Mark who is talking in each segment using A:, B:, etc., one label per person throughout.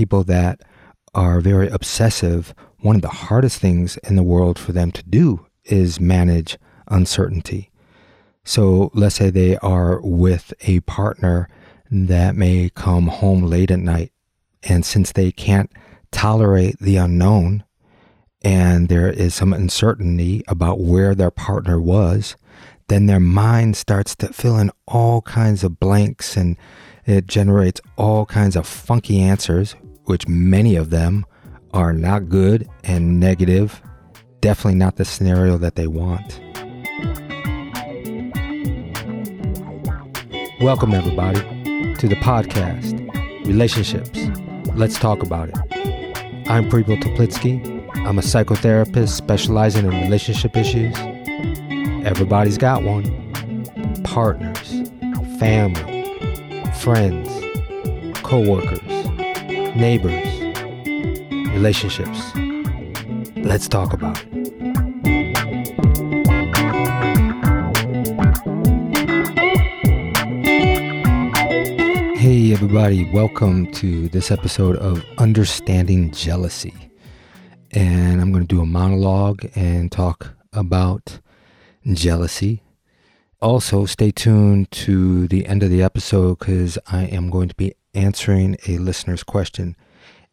A: people that are very obsessive, one of the hardest things in the world for them to do is manage uncertainty. So let's say they are with a partner that may come home late at night. And since they can't tolerate the unknown and there is some uncertainty about where their partner was, then their mind starts to fill in all kinds of blanks and it generates all kinds of funky answers, which many of them are not good and negative. Definitely not the scenario that they want. Welcome, everybody, to the podcast Relationships. Let's talk about it. I'm Preble Toplitsky. I'm a psychotherapist specializing in relationship issues. Everybody's got one partners, family, friends, co workers, neighbors, relationships. Let's talk about it. Hey, everybody, welcome to this episode of Understanding Jealousy. And I'm going to do a monologue and talk about jealousy. Also, stay tuned to the end of the episode because I am going to be answering a listener's question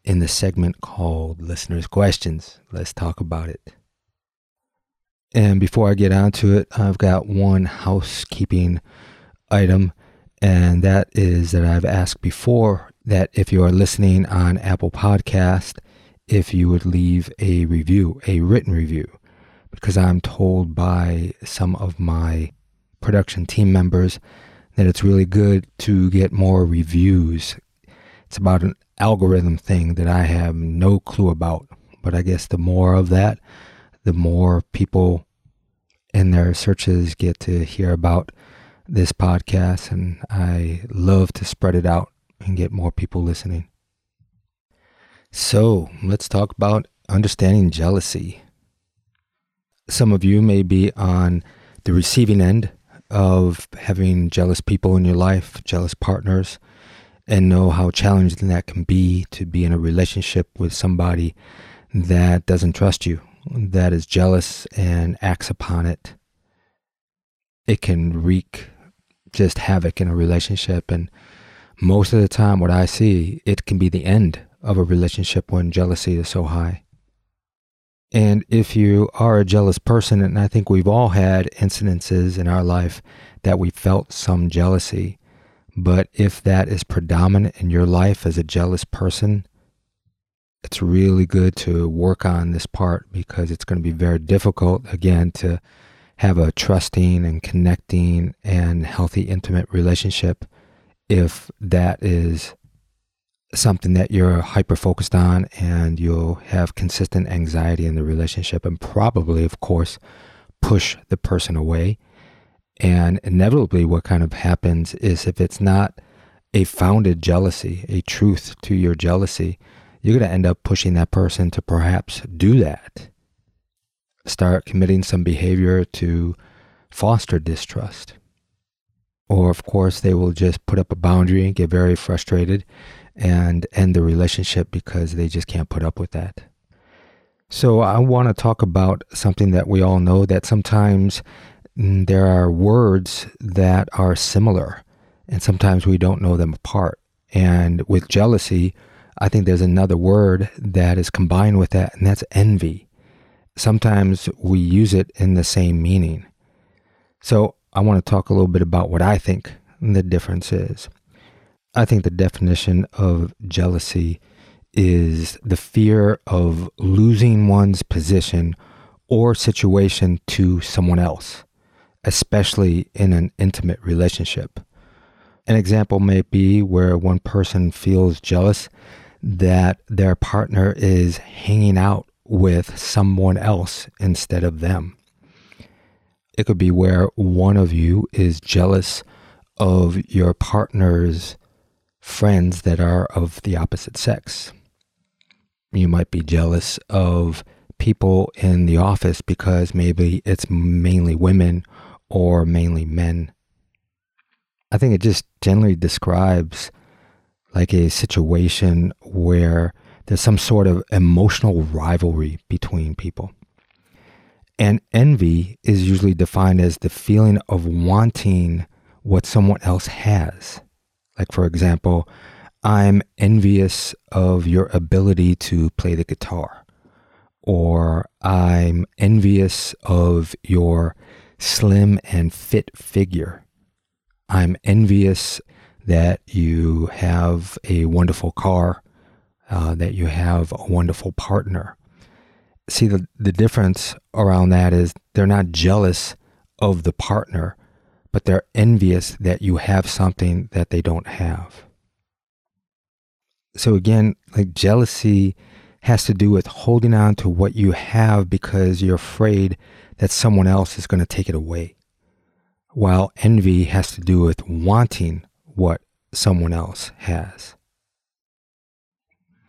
A: in the segment called Listener's Questions. Let's talk about it. And before I get on to it, I've got one housekeeping item and that is that I've asked before that if you are listening on Apple Podcast, if you would leave a review, a written review, because I'm told by some of my production team members that it's really good to get more reviews. It's about an algorithm thing that I have no clue about, but I guess the more of that, the more people in their searches get to hear about this podcast, and I love to spread it out and get more people listening. So, let's talk about understanding jealousy. Some of you may be on the receiving end of having jealous people in your life, jealous partners, and know how challenging that can be to be in a relationship with somebody that doesn't trust you, that is jealous and acts upon it. It can wreak just havoc in a relationship. And most of the time, what I see, it can be the end of a relationship when jealousy is so high. And if you are a jealous person, and I think we've all had incidences in our life that we felt some jealousy, but if that is predominant in your life as a jealous person, it's really good to work on this part because it's going to be very difficult, again, to have a trusting and connecting and healthy, intimate relationship if that is something that you're hyper focused on and you'll have consistent anxiety in the relationship and probably, of course, push the person away. And inevitably, what kind of happens is if it's not a founded jealousy, a truth to your jealousy, you're going to end up pushing that person to perhaps do that start committing some behavior to foster distrust. Or, of course, they will just put up a boundary and get very frustrated and end the relationship because they just can't put up with that. So, I want to talk about something that we all know that sometimes mm, there are words that are similar and sometimes we don't know them apart. And with jealousy, I think there's another word that is combined with that, and that's envy sometimes we use it in the same meaning. So I want to talk a little bit about what I think the difference is. I think the definition of jealousy is the fear of losing one's position or situation to someone else, especially in an intimate relationship. An example may be where one person feels jealous that their partner is hanging out with someone else instead of them. It could be where one of you is jealous of your partner's friends that are of the opposite sex. You might be jealous of people in the office because maybe it's mainly women or mainly men. I think it just generally describes like a situation where there's some sort of emotional rivalry between people. And envy is usually defined as the feeling of wanting what someone else has. Like, for example, I'm envious of your ability to play the guitar, or I'm envious of your slim and fit figure. I'm envious that you have a wonderful car, uh, that you have a wonderful partner. See, the, the difference around that is they're not jealous of the partner, but they're envious that you have something that they don't have. So, again, like jealousy has to do with holding on to what you have because you're afraid that someone else is going to take it away. While envy has to do with wanting what someone else has.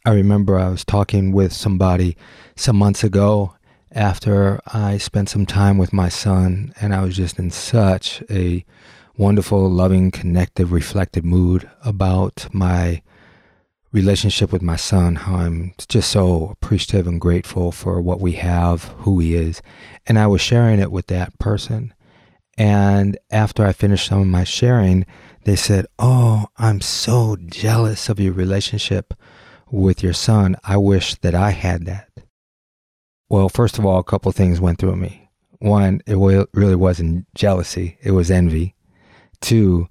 A: I remember I was talking with somebody some months ago after I spent some time with my son, and I was just in such a wonderful, loving, connected, reflected mood about my relationship with my son, how I'm just so appreciative and grateful for what we have, who he is. And I was sharing it with that person. And after I finished some of my sharing, they said, Oh, I'm so jealous of your relationship with your son. I wish that I had that. Well, first of all, a couple things went through me. One, it really wasn't jealousy, it was envy. Two,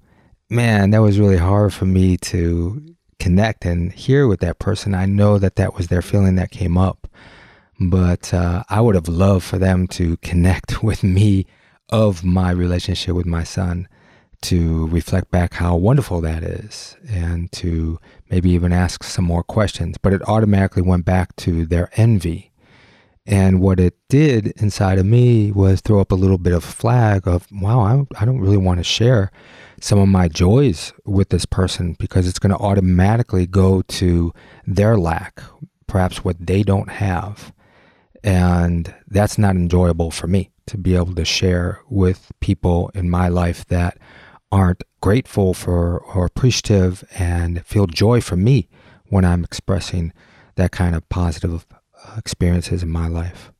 A: man, that was really hard for me to connect and hear with that person. I know that that was their feeling that came up, but uh, I would have loved for them to connect with me of my relationship with my son to reflect back how wonderful that is and to maybe even ask some more questions. But it automatically went back to their envy. And what it did inside of me was throw up a little bit of flag of, wow, I, I don't really want to share some of my joys with this person because it's going to automatically go to their lack, perhaps what they don't have. And that's not enjoyable for me to be able to share with people in my life that aren't grateful for or appreciative and feel joy for me when I'm expressing that kind of positive experiences in my life.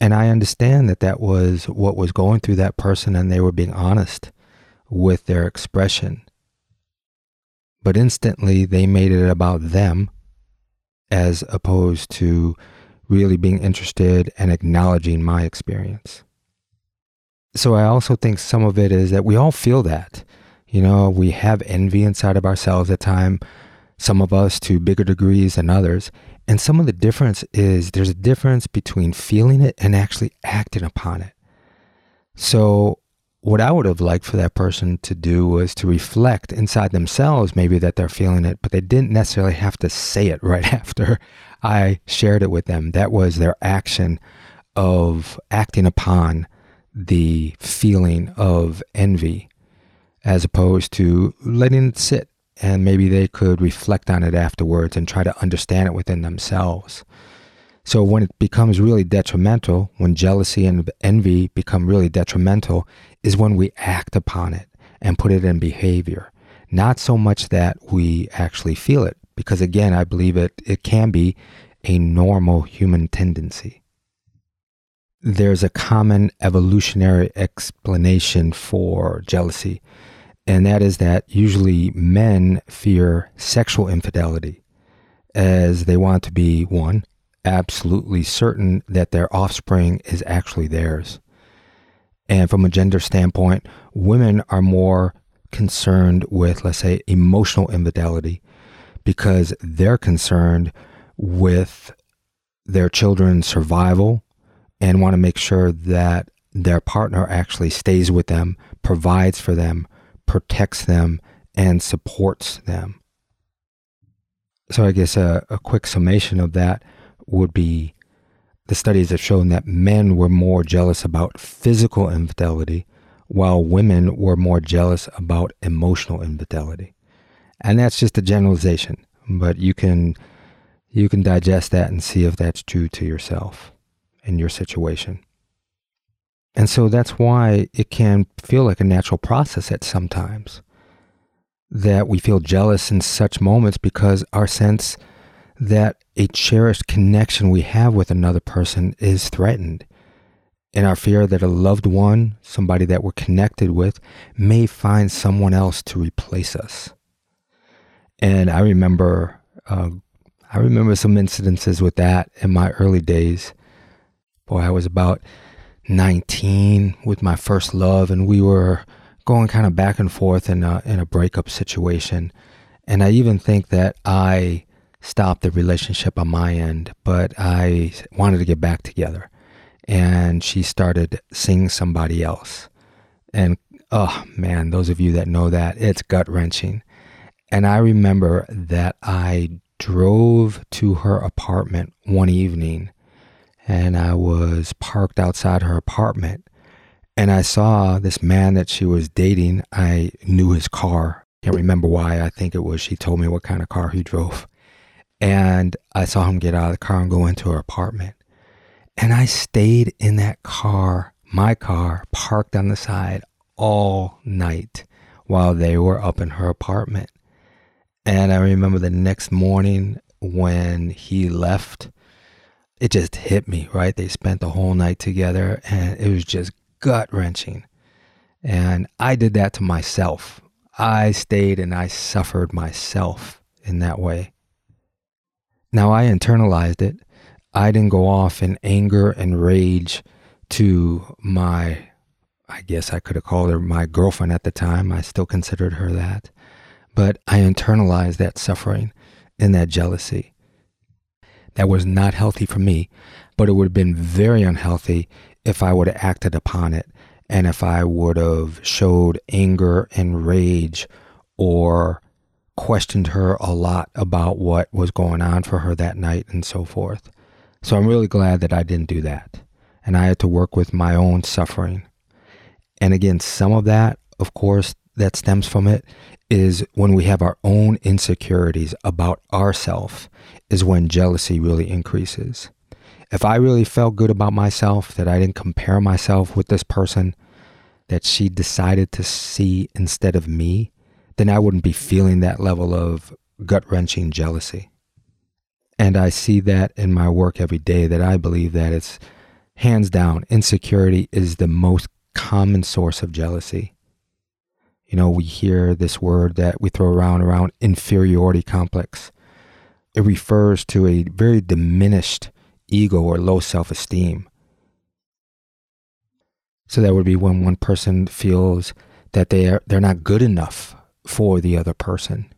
A: And I understand that that was what was going through that person and they were being honest with their expression. But instantly they made it about them as opposed to really being interested and acknowledging my experience. So I also think some of it is that we all feel that. You know, we have envy inside of ourselves at time, some of us to bigger degrees than others. And some of the difference is there's a difference between feeling it and actually acting upon it. So what I would have liked for that person to do was to reflect inside themselves, maybe that they're feeling it, but they didn't necessarily have to say it right after I shared it with them. That was their action of acting upon the feeling of envy as opposed to letting it sit and maybe they could reflect on it afterwards and try to understand it within themselves. So when it becomes really detrimental, when jealousy and envy become really detrimental, is when we act upon it and put it in behavior. Not so much that we actually feel it, because again, I believe it, it can be a normal human tendency. There's a common evolutionary explanation for jealousy, and that is that usually men fear sexual infidelity as they want to be one, absolutely certain that their offspring is actually theirs. And from a gender standpoint, women are more concerned with, let's say, emotional infidelity because they're concerned with their children's survival and want to make sure that their partner actually stays with them, provides for them, protects them, and supports them. So, I guess a, a quick summation of that would be the studies have shown that men were more jealous about physical infidelity, while women were more jealous about emotional infidelity. And that's just a generalization, but you can you can digest that and see if that's true to yourself and your situation. And so that's why it can feel like a natural process at sometimes. that we feel jealous in such moments because our sense that a cherished connection we have with another person is threatened. And our fear that a loved one, somebody that we're connected with, may find someone else to replace us. And I remember, uh, I remember some incidences with that in my early days. Boy, I was about 19 with my first love, and we were going kind of back and forth in a, in a breakup situation. And I even think that I stopped the relationship on my end, but I wanted to get back together. And she started seeing somebody else. And oh man, those of you that know that, it's gut wrenching. And I remember that I drove to her apartment one evening and I was parked outside her apartment and I saw this man that she was dating. I knew his car. Can't remember why. I think it was she told me what kind of car he drove. And I saw him get out of the car and go into her apartment. And I stayed in that car, my car, parked on the side all night while they were up in her apartment. And I remember the next morning when he left, it just hit me, right? They spent the whole night together and it was just gut wrenching. And I did that to myself. I stayed and I suffered myself in that way. Now I internalized it. I didn't go off in anger and rage to my, I guess I could have called her my girlfriend at the time. I still considered her that. But I internalized that suffering and that jealousy. That was not healthy for me, but it would have been very unhealthy if I would have acted upon it and if I would have showed anger and rage or questioned her a lot about what was going on for her that night and so forth. So I'm really glad that I didn't do that. And I had to work with my own suffering. And again, some of that, of course, that stems from it is when we have our own insecurities about ourself is when jealousy really increases if I really felt good about myself, that I didn't compare myself with this person that she decided to see instead of me, then I wouldn't be feeling that level of gut wrenching jealousy. And I see that in my work every day that I believe that it's hands down, insecurity is the most common source of jealousy. You know, we hear this word that we throw around around inferiority complex. It refers to a very diminished ego or low self esteem. So that would be when one person feels that they are they're not good enough for the other person.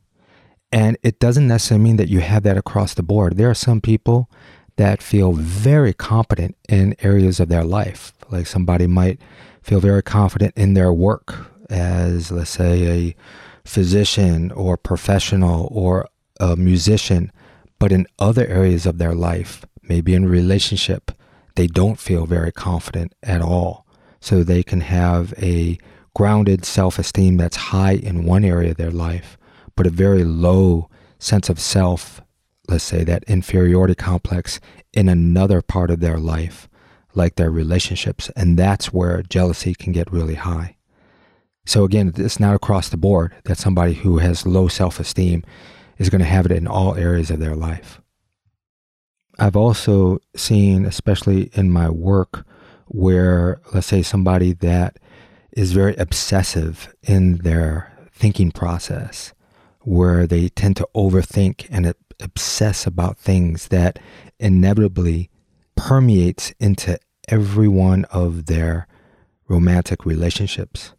A: And it doesn't necessarily mean that you have that across the board. There are some people that feel very competent in areas of their life. Like somebody might feel very confident in their work as, let's say, a physician or professional or a musician, but in other areas of their life, maybe in relationship, they don't feel very confident at all. So they can have a grounded self esteem that's high in one area of their life, but a very low sense of self, let's say that inferiority complex in another part of their life, like their relationships. And that's where jealousy can get really high. So again, it's not across the board that somebody who has low self esteem is going to have it in all areas of their life. I've also seen, especially in my work, where let's say somebody that is very obsessive in their thinking process, where they tend to overthink and obsess about things that inevitably permeates into every one of their romantic relationships.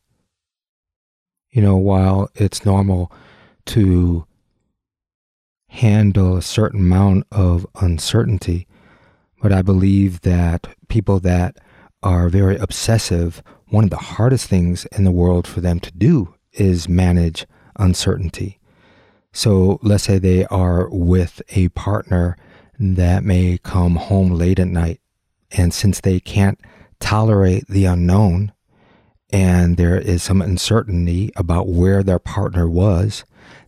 A: You know, while it's normal to handle a certain amount of uncertainty. But I believe that people that are very obsessive, one of the hardest things in the world for them to do is manage uncertainty. So let's say they are with a partner that may come home late at night. And since they can't tolerate the unknown and there is some uncertainty about where their partner was,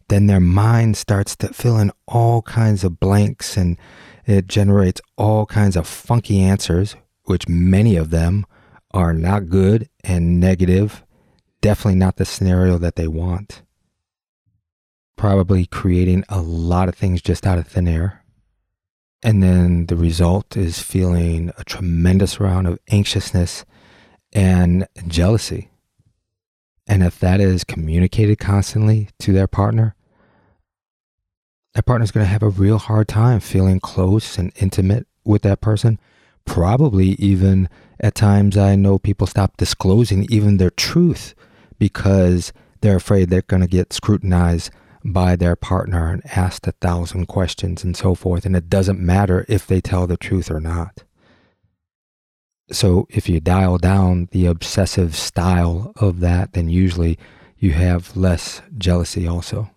A: then their mind starts to fill in all kinds of blanks and it generates all kinds of funky answers, which many of them are not good and negative, definitely not the scenario that they want. probably creating a lot of things just out of thin air. And then the result is feeling a tremendous round of anxiousness and jealousy. And if that is communicated constantly to their partner, that partner's going to have a real hard time feeling close and intimate with that person. Probably even at times, I know people stop disclosing even their truth because they're afraid they're going to get scrutinized by their partner and asked a thousand questions and so forth. And it doesn't matter if they tell the truth or not. So if you dial down the obsessive style of that, then usually you have less jealousy also.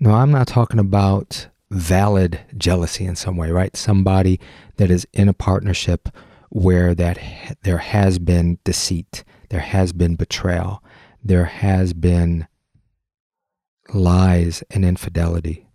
A: No, I'm not talking about valid jealousy in some way, right? Somebody that is in a partnership where that there has been deceit, there has been betrayal, there has been lies and infidelity.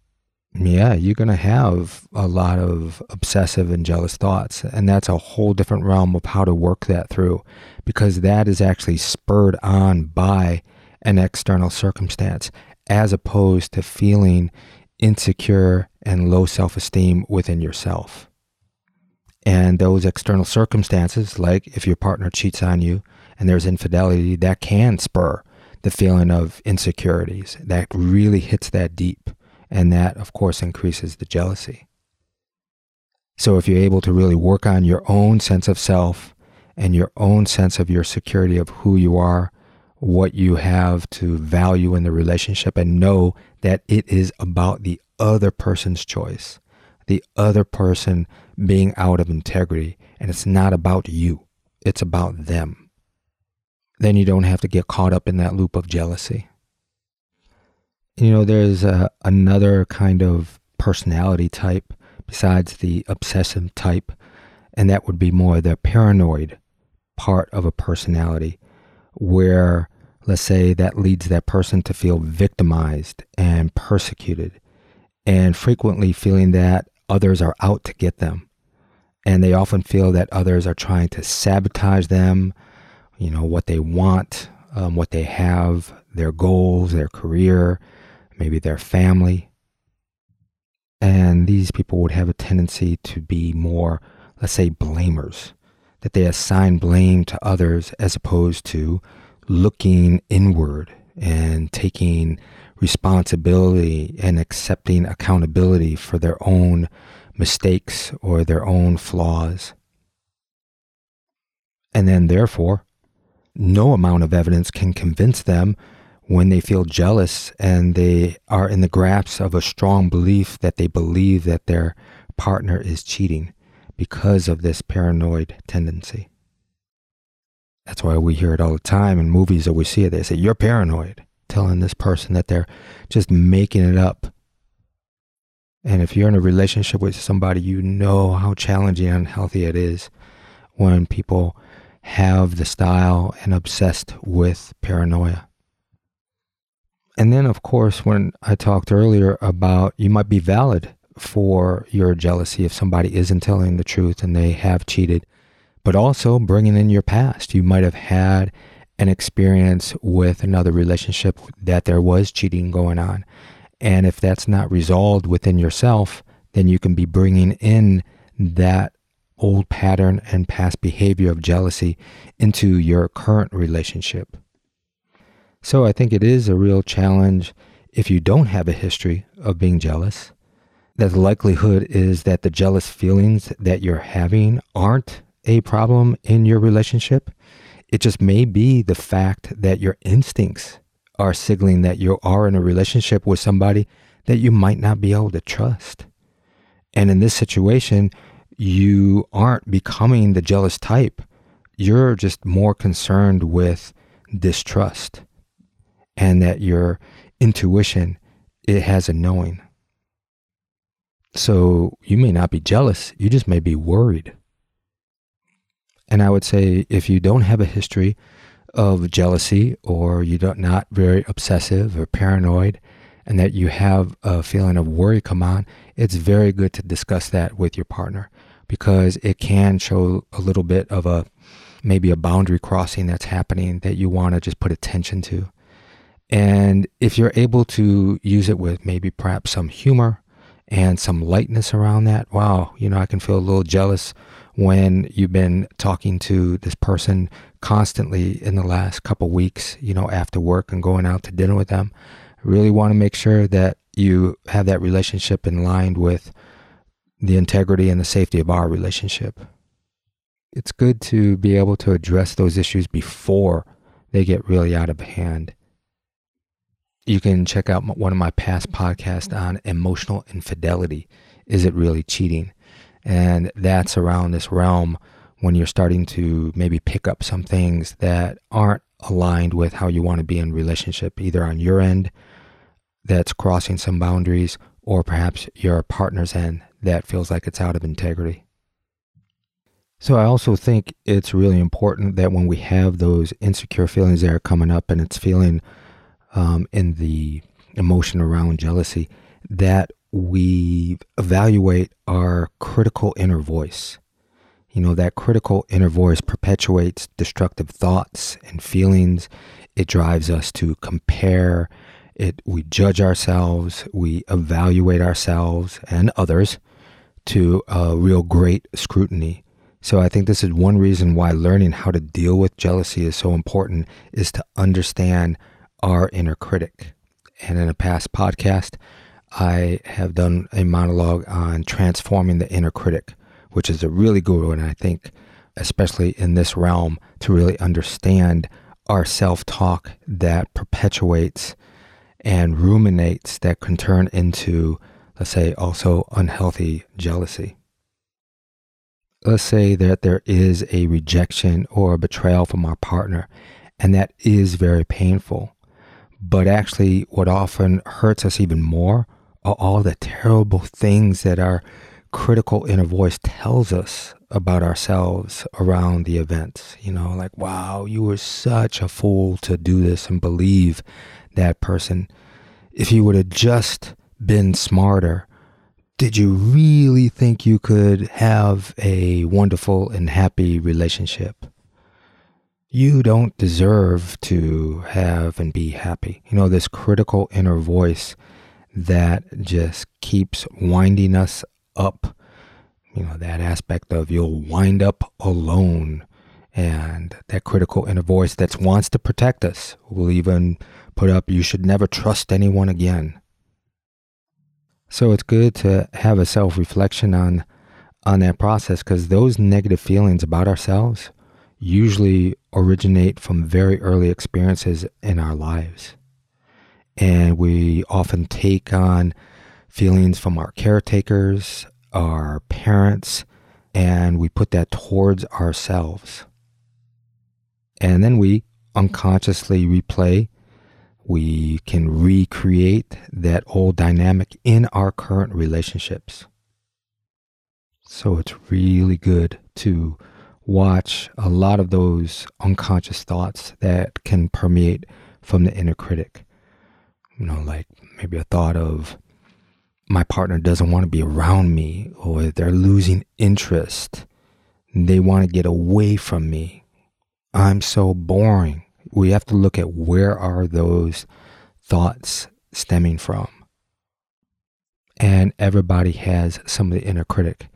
A: Yeah, you're going to have a lot of obsessive and jealous thoughts. And that's a whole different realm of how to work that through because that is actually spurred on by an external circumstance as opposed to feeling insecure and low self esteem within yourself. And those external circumstances, like if your partner cheats on you and there's infidelity, that can spur the feeling of insecurities. That really hits that deep. And that, of course, increases the jealousy. So if you're able to really work on your own sense of self and your own sense of your security of who you are, what you have to value in the relationship, and know that it is about the other person's choice, the other person being out of integrity, and it's not about you, it's about them then you don't have to get caught up in that loop of jealousy. You know, there's a, another kind of personality type besides the obsessive type, and that would be more the paranoid part of a personality, where, let's say, that leads that person to feel victimized and persecuted, and frequently feeling that others are out to get them. And they often feel that others are trying to sabotage them, you know, what they want, um, what they have, their goals, their career, maybe their family. And these people would have a tendency to be more, let's say, blamers, that they assign blame to others as opposed to looking inward and taking responsibility and accepting accountability for their own mistakes or their own flaws. And then, therefore, no amount of evidence can convince them when they feel jealous and they are in the grasp of a strong belief that they believe that their partner is cheating because of this paranoid tendency. That's why we hear it all the time in movies that we see it. They say, You're paranoid, telling this person that they're just making it up. And if you're in a relationship with somebody, you know how challenging and unhealthy it is when people have the style and obsessed with paranoia. And then, of course, when I talked earlier about you might be valid for your jealousy if somebody isn't telling the truth and they have cheated, but also bringing in your past. You might have had an experience with another relationship that there was cheating going on. And if that's not resolved within yourself, then you can be bringing in that old pattern and past behavior of jealousy into your current relationship. So I think it is a real challenge if you don't have a history of being jealous. That the likelihood is that the jealous feelings that you're having aren't a problem in your relationship. It just may be the fact that your instincts are signaling that you are in a relationship with somebody that you might not be able to trust. And in this situation, you aren't becoming the jealous type. You're just more concerned with distrust and that your intuition it has a knowing. So you may not be jealous, you just may be worried. And I would say if you don't have a history of jealousy or you don't not very obsessive or paranoid and that you have a feeling of worry come on, it's very good to discuss that with your partner because it can show a little bit of a maybe a boundary crossing that's happening that you want to just put attention to. And if you're able to use it with maybe perhaps some humor and some lightness around that, wow, you know, I can feel a little jealous when you've been talking to this person constantly in the last couple weeks, you know, after work and going out to dinner with them. I really want to make sure that you have that relationship in line with the integrity and the safety of our relationship. It's good to be able to address those issues before they get really out of hand. You can check out one of my past podcasts on emotional infidelity. Is it really cheating? And that's around this realm when you're starting to maybe pick up some things that aren't aligned with how you want to be in relationship, either on your end that's crossing some boundaries, or perhaps your partner's end that feels like it's out of integrity. So I also think it's really important that when we have those insecure feelings that are coming up and it's feeling um, in the emotion around jealousy, that we evaluate our critical inner voice. You know, that critical inner voice perpetuates destructive thoughts and feelings. It drives us to compare. It, we judge ourselves. We evaluate ourselves and others to a real great scrutiny. So I think this is one reason why learning how to deal with jealousy is so important is to understand our inner critic. And in a past podcast, I have done a monologue on transforming the inner critic, which is a really good one. I think, especially in this realm, to really understand our self talk that perpetuates and ruminates that can turn into, let's say, also unhealthy jealousy. Let's say that there is a rejection or a betrayal from our partner, and that is very painful. But actually, what often hurts us even more are all the terrible things that our critical inner voice tells us about ourselves around the events. You know, like, wow, you were such a fool to do this and believe that person. If you would have just been smarter, did you really think you could have a wonderful and happy relationship? You don't deserve to have and be happy. You know, this critical inner voice that just keeps winding us up. You know, that aspect of you'll wind up alone and that critical inner voice that wants to protect us will even put up, you should never trust anyone again. So it's good to have a self reflection on on that process because those negative feelings about ourselves usually originate from very early experiences in our lives. And we often take on feelings from our caretakers, our parents, and we put that towards ourselves. And then we unconsciously replay, we can recreate that old dynamic in our current relationships. So it's really good to watch a lot of those unconscious thoughts that can permeate from the inner critic you know, like maybe a thought of my partner doesn't want to be around me or they're losing interest. They want to get away from me. I'm so boring. We have to look at where are those thoughts stemming from. And everybody has some of the inner critic.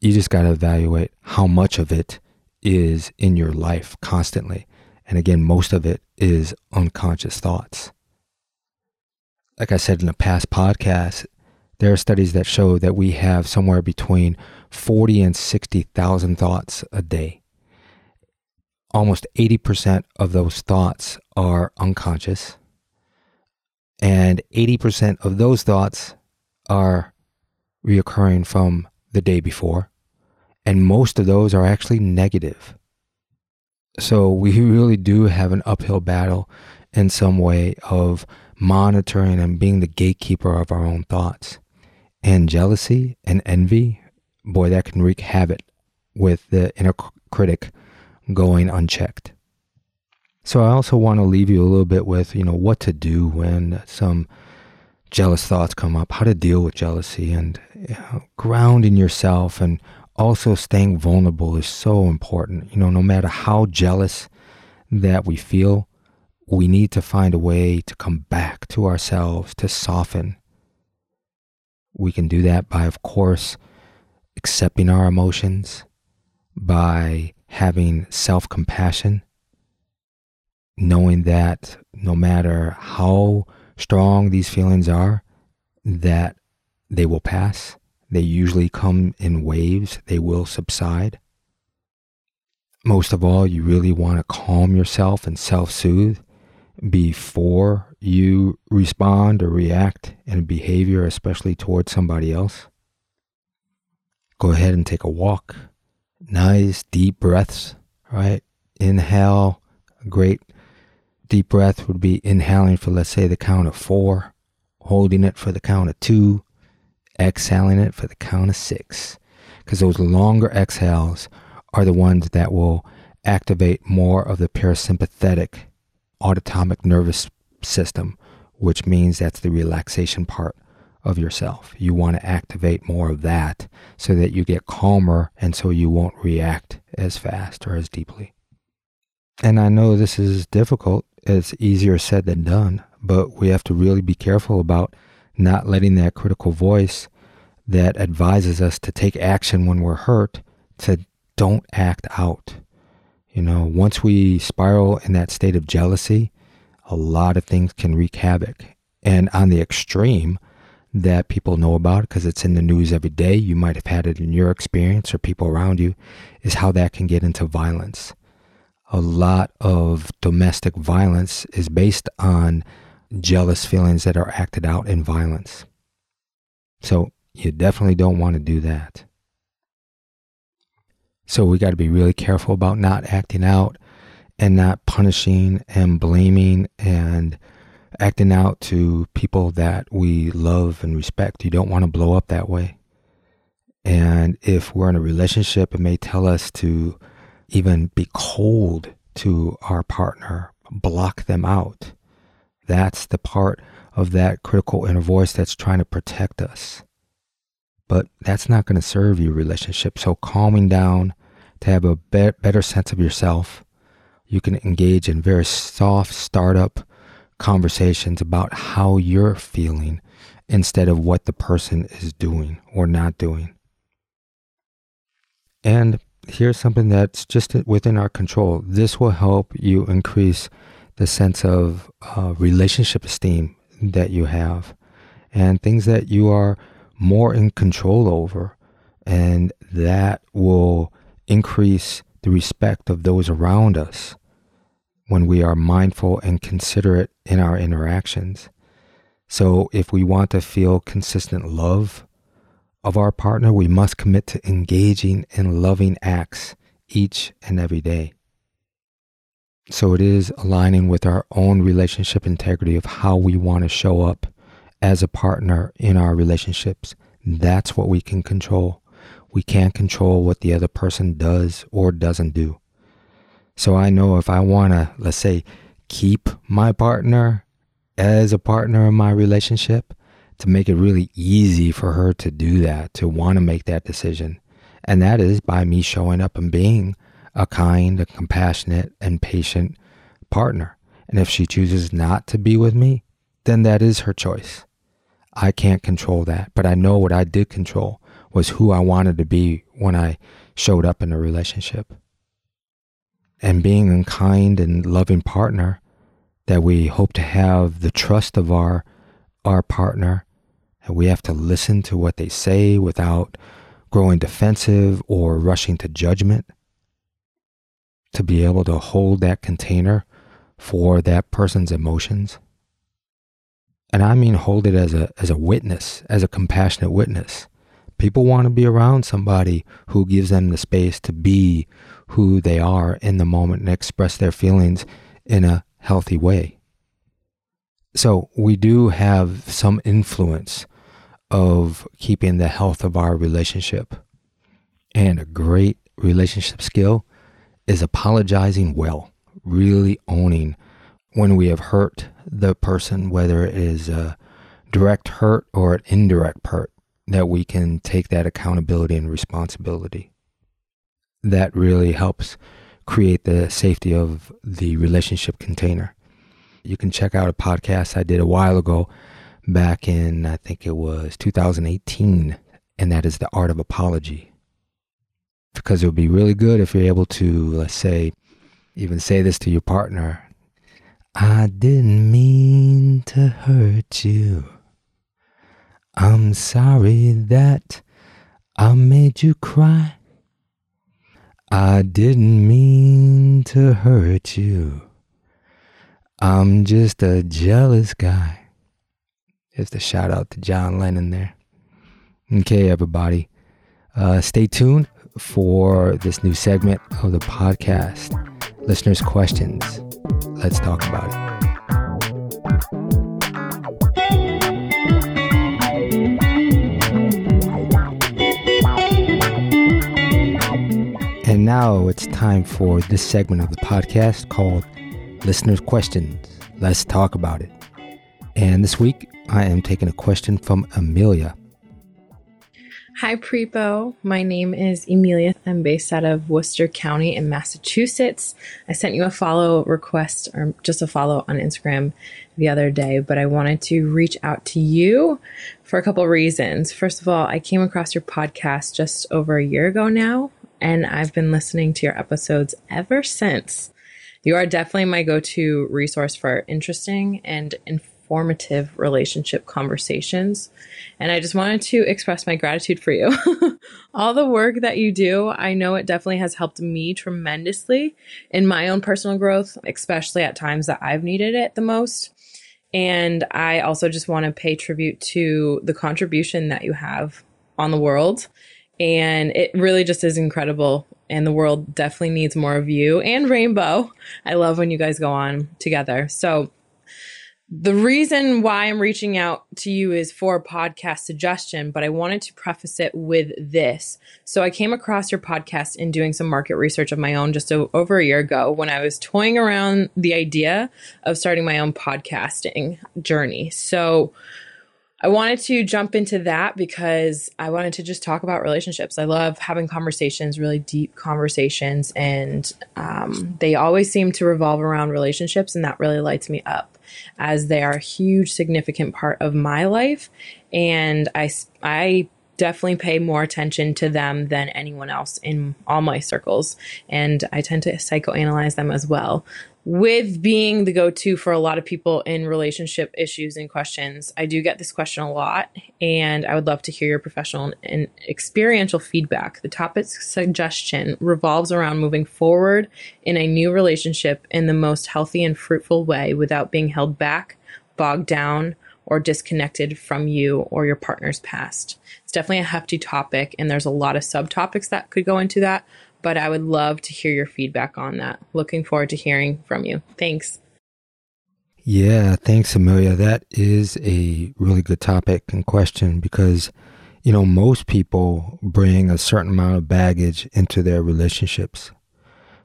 A: You just got to evaluate how much of it is in your life constantly. And again, most of it is unconscious thoughts like I said in a past podcast, there are studies that show that we have somewhere between 40 and 60,000 thoughts a day. Almost 80% of those thoughts are unconscious, and 80% of those thoughts are reoccurring from the day before, and most of those are actually negative. So we really do have an uphill battle in some way of monitoring and being the gatekeeper of our own thoughts. And jealousy and envy, boy, that can wreak havoc with the inner critic going unchecked. So I also want to leave you a little bit with, you know, what to do when some jealous thoughts come up, how to deal with jealousy and you know, grounding yourself and also staying vulnerable is so important. You know, no matter how jealous that we feel, we need to find a way to come back to ourselves, to soften. We can do that by, of course, accepting our emotions, by having self compassion, knowing that no matter how strong these feelings are, that they will pass. They usually come in waves, they will subside. Most of all, you really want to calm yourself and self soothe before you respond or react in behavior, especially towards somebody else. Go ahead and take a walk. Nice deep breaths, right? Inhale. Great deep breath would be inhaling for, let's say, the count of four, holding it for the count of two, exhaling it for the count of six. Because those longer exhales are the ones that will activate more of the parasympathetic autonomic nervous system, which means that's the relaxation part of yourself. You want to activate more of that so that you get calmer and so you won't react as fast or as deeply. And I know this is difficult. It's easier said than done, but we have to really be careful about not letting that critical voice that advises us to take action when we're hurt to don't act out. You know, once we spiral in that state of jealousy, a lot of things can wreak havoc. And on the extreme that people know about because it's in the news every day, you might have had it in your experience or people around you, is how that can get into violence. A lot of domestic violence is based on jealous feelings that are acted out in violence. So you definitely don't want to do that. So we got to be really careful about not acting out and not punishing and blaming and acting out to people that we love and respect. You don't want to blow up that way. And if we're in a relationship, it may tell us to even be cold to our partner, block them out. That's the part of that critical inner voice that's trying to protect us but that's not going to serve your relationship. So calming down to have a be- better sense of yourself, you can engage in very soft startup conversations about how you're feeling instead of what the person is doing or not doing. And here's something that's just within our control. This will help you increase the sense of uh, relationship esteem that you have and things that you are more in control over. And that will increase the respect of those around us when we are mindful and considerate in our interactions. So, if we want to feel consistent love of our partner, we must commit to engaging in loving acts each and every day. So, it is aligning with our own relationship integrity of how we want to show up as a partner in our relationships. That's what we can control. We can't control what the other person does or doesn't do. So I know if I want to, let's say, keep my partner as a partner in my relationship, to make it really easy for her to do that, to want to make that decision. And that is by me showing up and being a kind, a compassionate, and patient partner. And if she chooses not to be with me, then that is her choice. I can't control that, but I know what I did control was who I wanted to be when I showed up in a relationship. And being a kind and loving partner that we hope to have the trust of our our partner and we have to listen to what they say without growing defensive or rushing to judgment to be able to hold that container for that person's emotions and I mean hold it as a as a witness, as a compassionate witness. People want to be around somebody who gives them the space to be who they are in the moment and express their feelings in a healthy way. So we do have some influence of keeping the health of our relationship. And a great relationship skill is apologizing well, really owning when we have hurt the person, whether it is a direct hurt or an indirect hurt, that we can take that accountability and responsibility. That really helps create the safety of the relationship container. you can check out a podcast I did a while ago back in, I think it was 2018, and that is The Art of Apology. Because it would be really good if you're able to, let's say, even say this to your partner I didn't mean to hurt you. I'm sorry that I made you cry. I didn't mean to hurt you. I'm just a jealous guy. Just a shout out to John Lennon there. Okay, everybody. Uh, stay tuned for this new segment of the podcast. Listeners' questions. Let's talk about it. And now it's time for this segment of the podcast called Listeners' Questions. Let's talk about it. And this week, I am taking a question from Amelia.
B: Hi, Prepo. My name is Emilia. I'm based out of Worcester County in Massachusetts. I sent you a follow request or just a follow on Instagram the other day, but I wanted to reach out to you for a couple reasons. First of all, I came across your podcast just over a year ago now, and I've been listening to your episodes ever since. You are definitely my go to resource for interesting and informative formative relationship conversations. And I just wanted to express my gratitude for you. All the work that you do, I know it definitely has helped me tremendously in my own personal growth, especially at times that I've needed it the most. And I also just want to pay tribute to the contribution that you have on the world. And it really just is incredible. And the world definitely needs more of you and Rainbow. I love when you guys go on together. So, the reason why I'm reaching out to you is for a podcast suggestion, but I wanted to preface it with this. So I came across your podcast in doing some market research of my own just over a year ago when I was toying around the idea of starting my own podcasting journey. So I wanted to jump into that because I wanted to just talk about relationships. I love having conversations, really deep conversations, and um, they always seem to revolve around relationships, and that really lights me up as they are a huge, significant part of my life. And I, I definitely pay more attention to them than anyone else in all my circles. And I tend to psychoanalyze them as well with being the go to for a lot of people in relationship issues and questions, I do get this question a lot, and I would love to hear your professional and experiential feedback. The topic suggestion revolves around moving forward in a new relationship in the most healthy and fruitful way without being held back, bogged down, or disconnected from you or your partner's past. It's definitely a hefty topic, and there's a lot of subtopics that could go into that but I would love to hear your feedback on that. Looking forward to hearing from you. Thanks.
A: Yeah, thanks, Amelia. That is a really good topic and question because, you know, most people bring a certain amount of baggage into their relationships.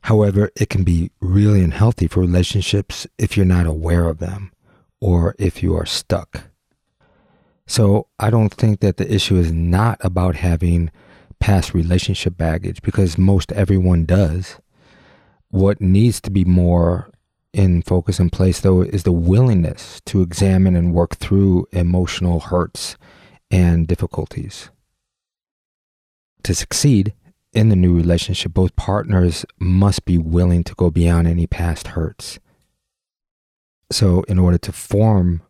A: However, it can be really unhealthy for relationships if you're not aware of them or if you are stuck. So I don't think that the issue is not about having past relationship baggage because most everyone does. What needs to be more in focus and place, though, is the willingness to examine and work through emotional hurts and difficulties. To succeed in the new relationship, both partners must be willing to go beyond any past hurts. So, in order to form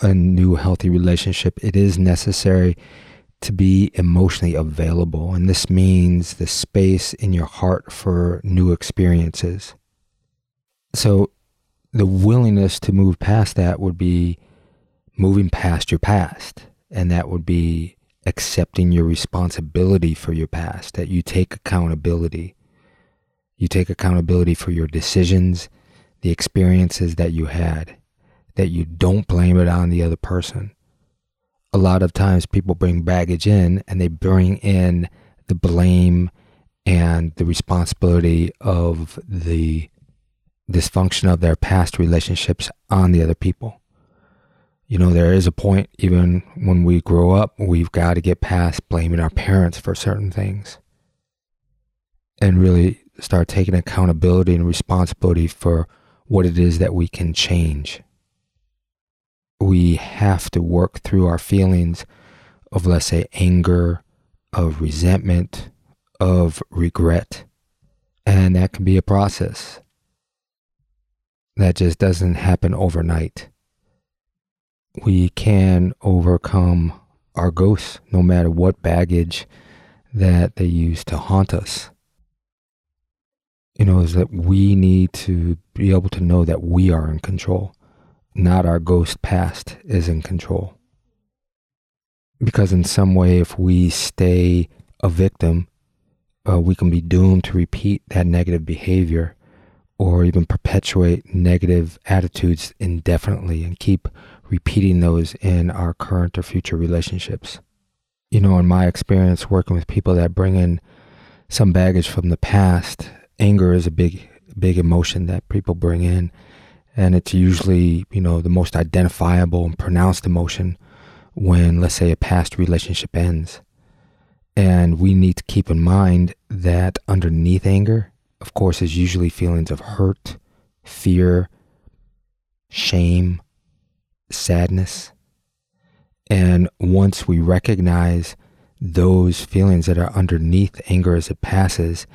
A: a new healthy relationship, it is necessary to be emotionally available. And this means the space in your heart for new experiences. So, the willingness to move past that would be moving past your past. And that would be accepting your responsibility for your past, that you take accountability. You take accountability for your decisions, the experiences that you had, that you don't blame it on the other person a lot of times people bring baggage in and they bring in the blame and the responsibility of the dysfunction of their past relationships on the other people. You know, there is a point, even when we grow up, we've got to get past blaming our parents for certain things and really start taking accountability and responsibility for what it is that we can change we have to work through our feelings of, let's say, anger, of resentment, of regret. And that can be a process that just doesn't happen overnight. We can overcome our ghosts no matter what baggage that they use to haunt us. You know, is that we need to be able to know that we are in control, not our ghost past is in control. Because in some way, if we stay a victim, uh, we can be doomed to repeat that negative behavior or even perpetuate negative attitudes indefinitely and keep repeating those in our current or future relationships. You know, in my experience working with people that bring in some baggage from the past, anger is a big, big emotion that people bring in. And it's usually, you know, the most identifiable and pronounced emotion when, let's say, a past relationship ends. And we need to keep in mind that underneath anger, of course, is usually feelings of hurt, fear, shame, sadness. And once we recognize those feelings that are underneath anger as it passes,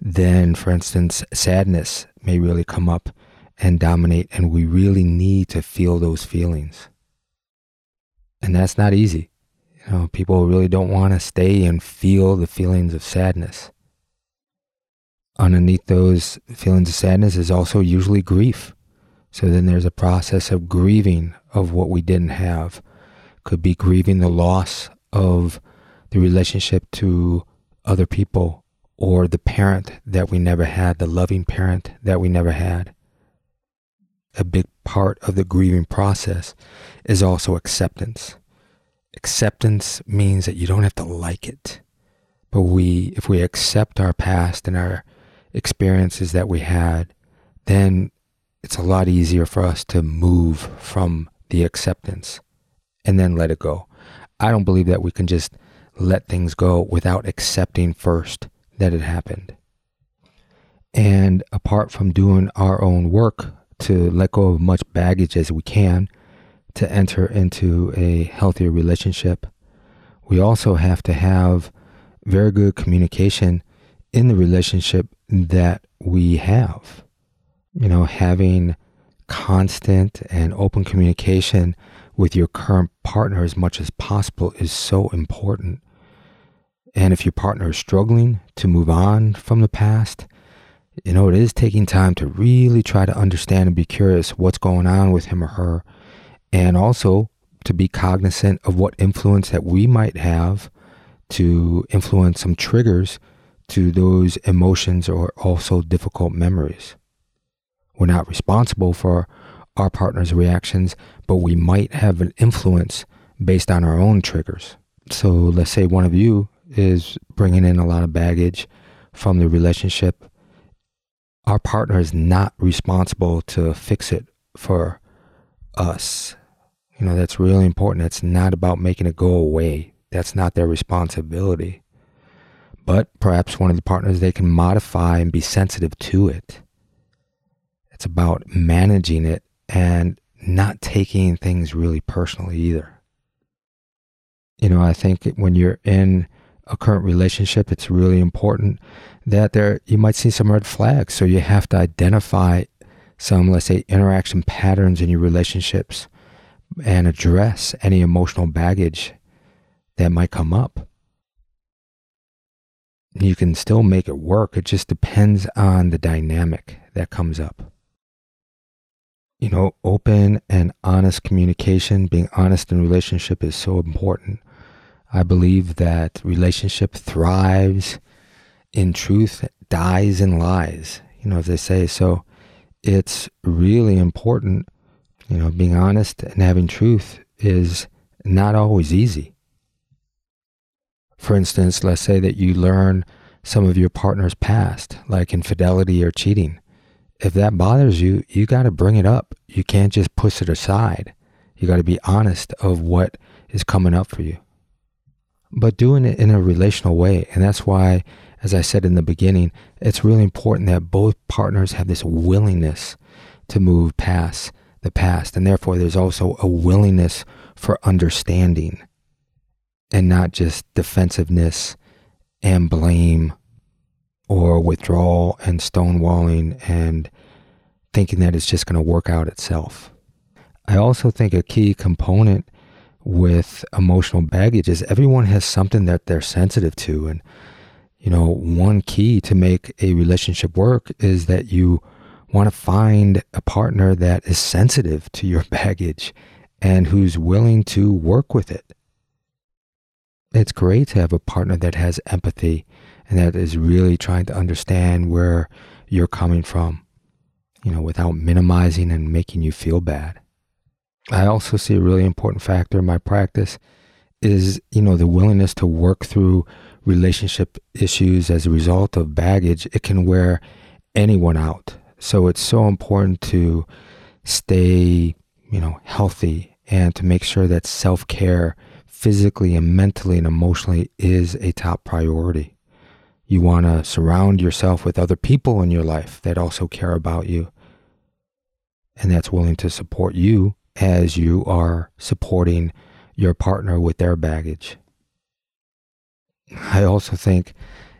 A: then, for instance, sadness may really come up and dominate, and we really need to feel those feelings. And that's not easy. You know, people really don't want to stay and feel the feelings of sadness. Underneath those feelings of sadness is also usually grief. So then there's a process of grieving of what we didn't have. Could be grieving the loss of the relationship to other people or the parent that we never had, the loving parent that we never had. A big part of the grieving process is also acceptance. Acceptance means that you don't have to like it. But we, if we accept our past and our experiences that we had, then it's a lot easier for us to move from the acceptance and then let it go. I don't believe that we can just let things go without accepting first that it happened. And apart from doing our own work to let go of much baggage as we can, to enter into a healthier relationship, we also have to have very good communication in the relationship that we have. You know, having constant and open communication with your current partner as much as possible is so important. And if your partner is struggling to move on from the past, you know, it is taking time to really try to understand and be curious what's going on with him or her and also to be cognizant of what influence that we might have to influence some triggers to those emotions or also difficult memories. We're not responsible for our partner's reactions, but we might have an influence based on our own triggers. So let's say one of you is bringing in a lot of baggage from the relationship. Our partner is not responsible to fix it for us you know, that's really important. It's not about making it go away. That's not their responsibility. But perhaps one of the partners, they can modify and be sensitive to it. It's about managing it and not taking things really personally either. You know, I think when you're in a current relationship, it's really important that there you might see some red flags. So you have to identify some, let's say, interaction patterns in your relationships and address any emotional baggage that might come up. You can still make it work. It just depends on the dynamic that comes up. You know, open and honest communication, being honest in relationship is so important. I believe that relationship thrives in truth, dies in lies, you know, as they say. So it's really important you know, being honest and having truth is not always easy. For instance, let's say that you learn some of your partner's past, like infidelity or cheating. If that bothers you, you got to bring it up. You can't just push it aside. You got to be honest of what is coming up for you. But doing it in a relational way. And that's why, as I said in the beginning, it's really important that both partners have this willingness to move past the past. And therefore, there's also a willingness for understanding and not just defensiveness and blame or withdrawal and stonewalling and thinking that it's just going to work out itself. I also think a key component with emotional baggage is everyone has something that they're sensitive to. And, you know, one key to make a relationship work is that you want to find a partner that is sensitive to your baggage and who's willing to work with it. It's great to have a partner that has empathy and that is really trying to understand where you're coming from, you know, without minimizing and making you feel bad. I also see a really important factor in my practice is, you know, the willingness to work through relationship issues as a result of baggage. It can wear anyone out. So it's so important to stay, you know, healthy and to make sure that self care physically and mentally and emotionally is a top priority. You want to surround yourself with other people in your life that also care about you and that's willing to support you as you are supporting your partner with their baggage. I also think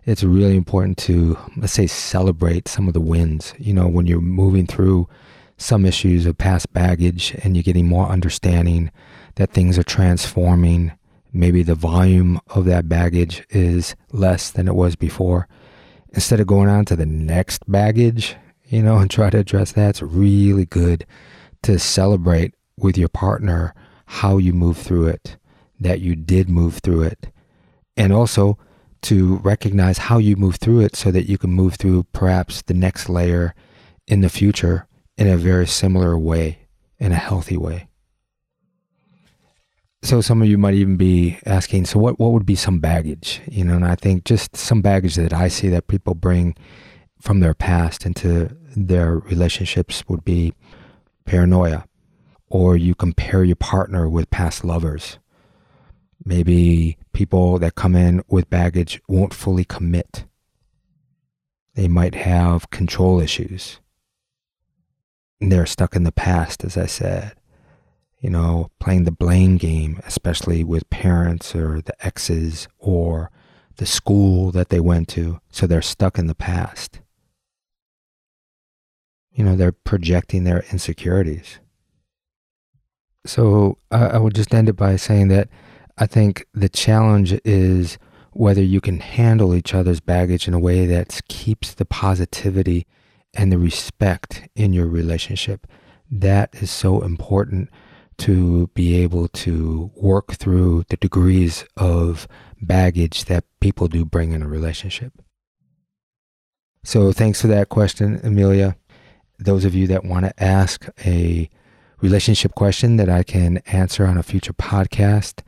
A: it's really important to, let's say, celebrate some of the wins. You know, when you're moving through some issues of past baggage and you're getting more understanding that things are transforming, maybe the volume of that baggage is less than it was before. Instead of going on to the next baggage, you know, and try to address that, it's really good to celebrate with your partner how you move through it, that you did move through it, and also to recognize how you move through it so that you can move through perhaps the next layer in the future in a very similar way, in a healthy way. So some of you might even be asking, so what, what would be some baggage? You know, and I think just some baggage that I see that people bring from their past into their relationships would be paranoia, or you compare your partner with past lovers. Maybe people that come in with baggage won't fully commit. They might have control issues. And they're stuck in the past, as I said. You know, playing the blame game, especially with parents or the exes or the school that they went to. So they're stuck in the past. You know, they're projecting their insecurities. So I, I would just end it by saying that I think the challenge is whether you can handle each other's baggage in a way that keeps the positivity and the respect in your relationship. That is so important to be able to work through the degrees of baggage that people do bring in a relationship. So, thanks for that question, Amelia. Those of you that want to ask a relationship question that I can answer on a future podcast,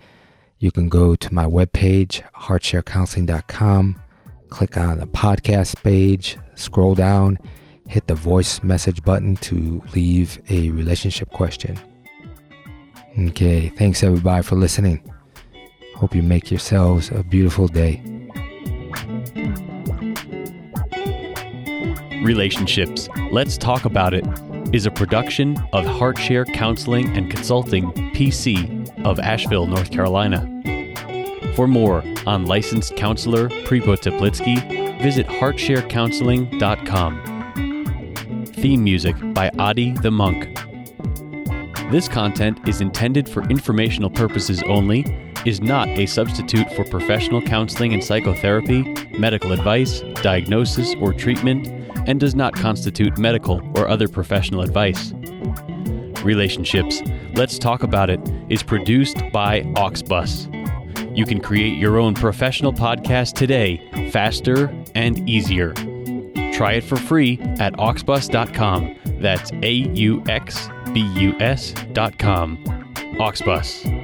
A: you can go to my webpage, heartsharecounseling.com, click on the podcast page, scroll down, hit the voice message button to leave a relationship question. Okay, thanks everybody for listening. Hope you make yourselves a beautiful day.
C: Relationships. Let's talk about it is a production of HeartShare Counseling and Consulting, PC, of Asheville, North Carolina. For more on licensed counselor Prepo Teplitsky, visit heartsharecounseling.com. Theme music by Adi the Monk. This content is intended for informational purposes only, is not a substitute for professional counseling and psychotherapy, medical advice, diagnosis, or treatment and does not constitute medical or other professional advice. Relationships, Let's Talk About It, is produced by Auxbus. You can create your own professional podcast today, faster and easier. Try it for free at auxbus.com. That's A U X B U S.com. Auxbus.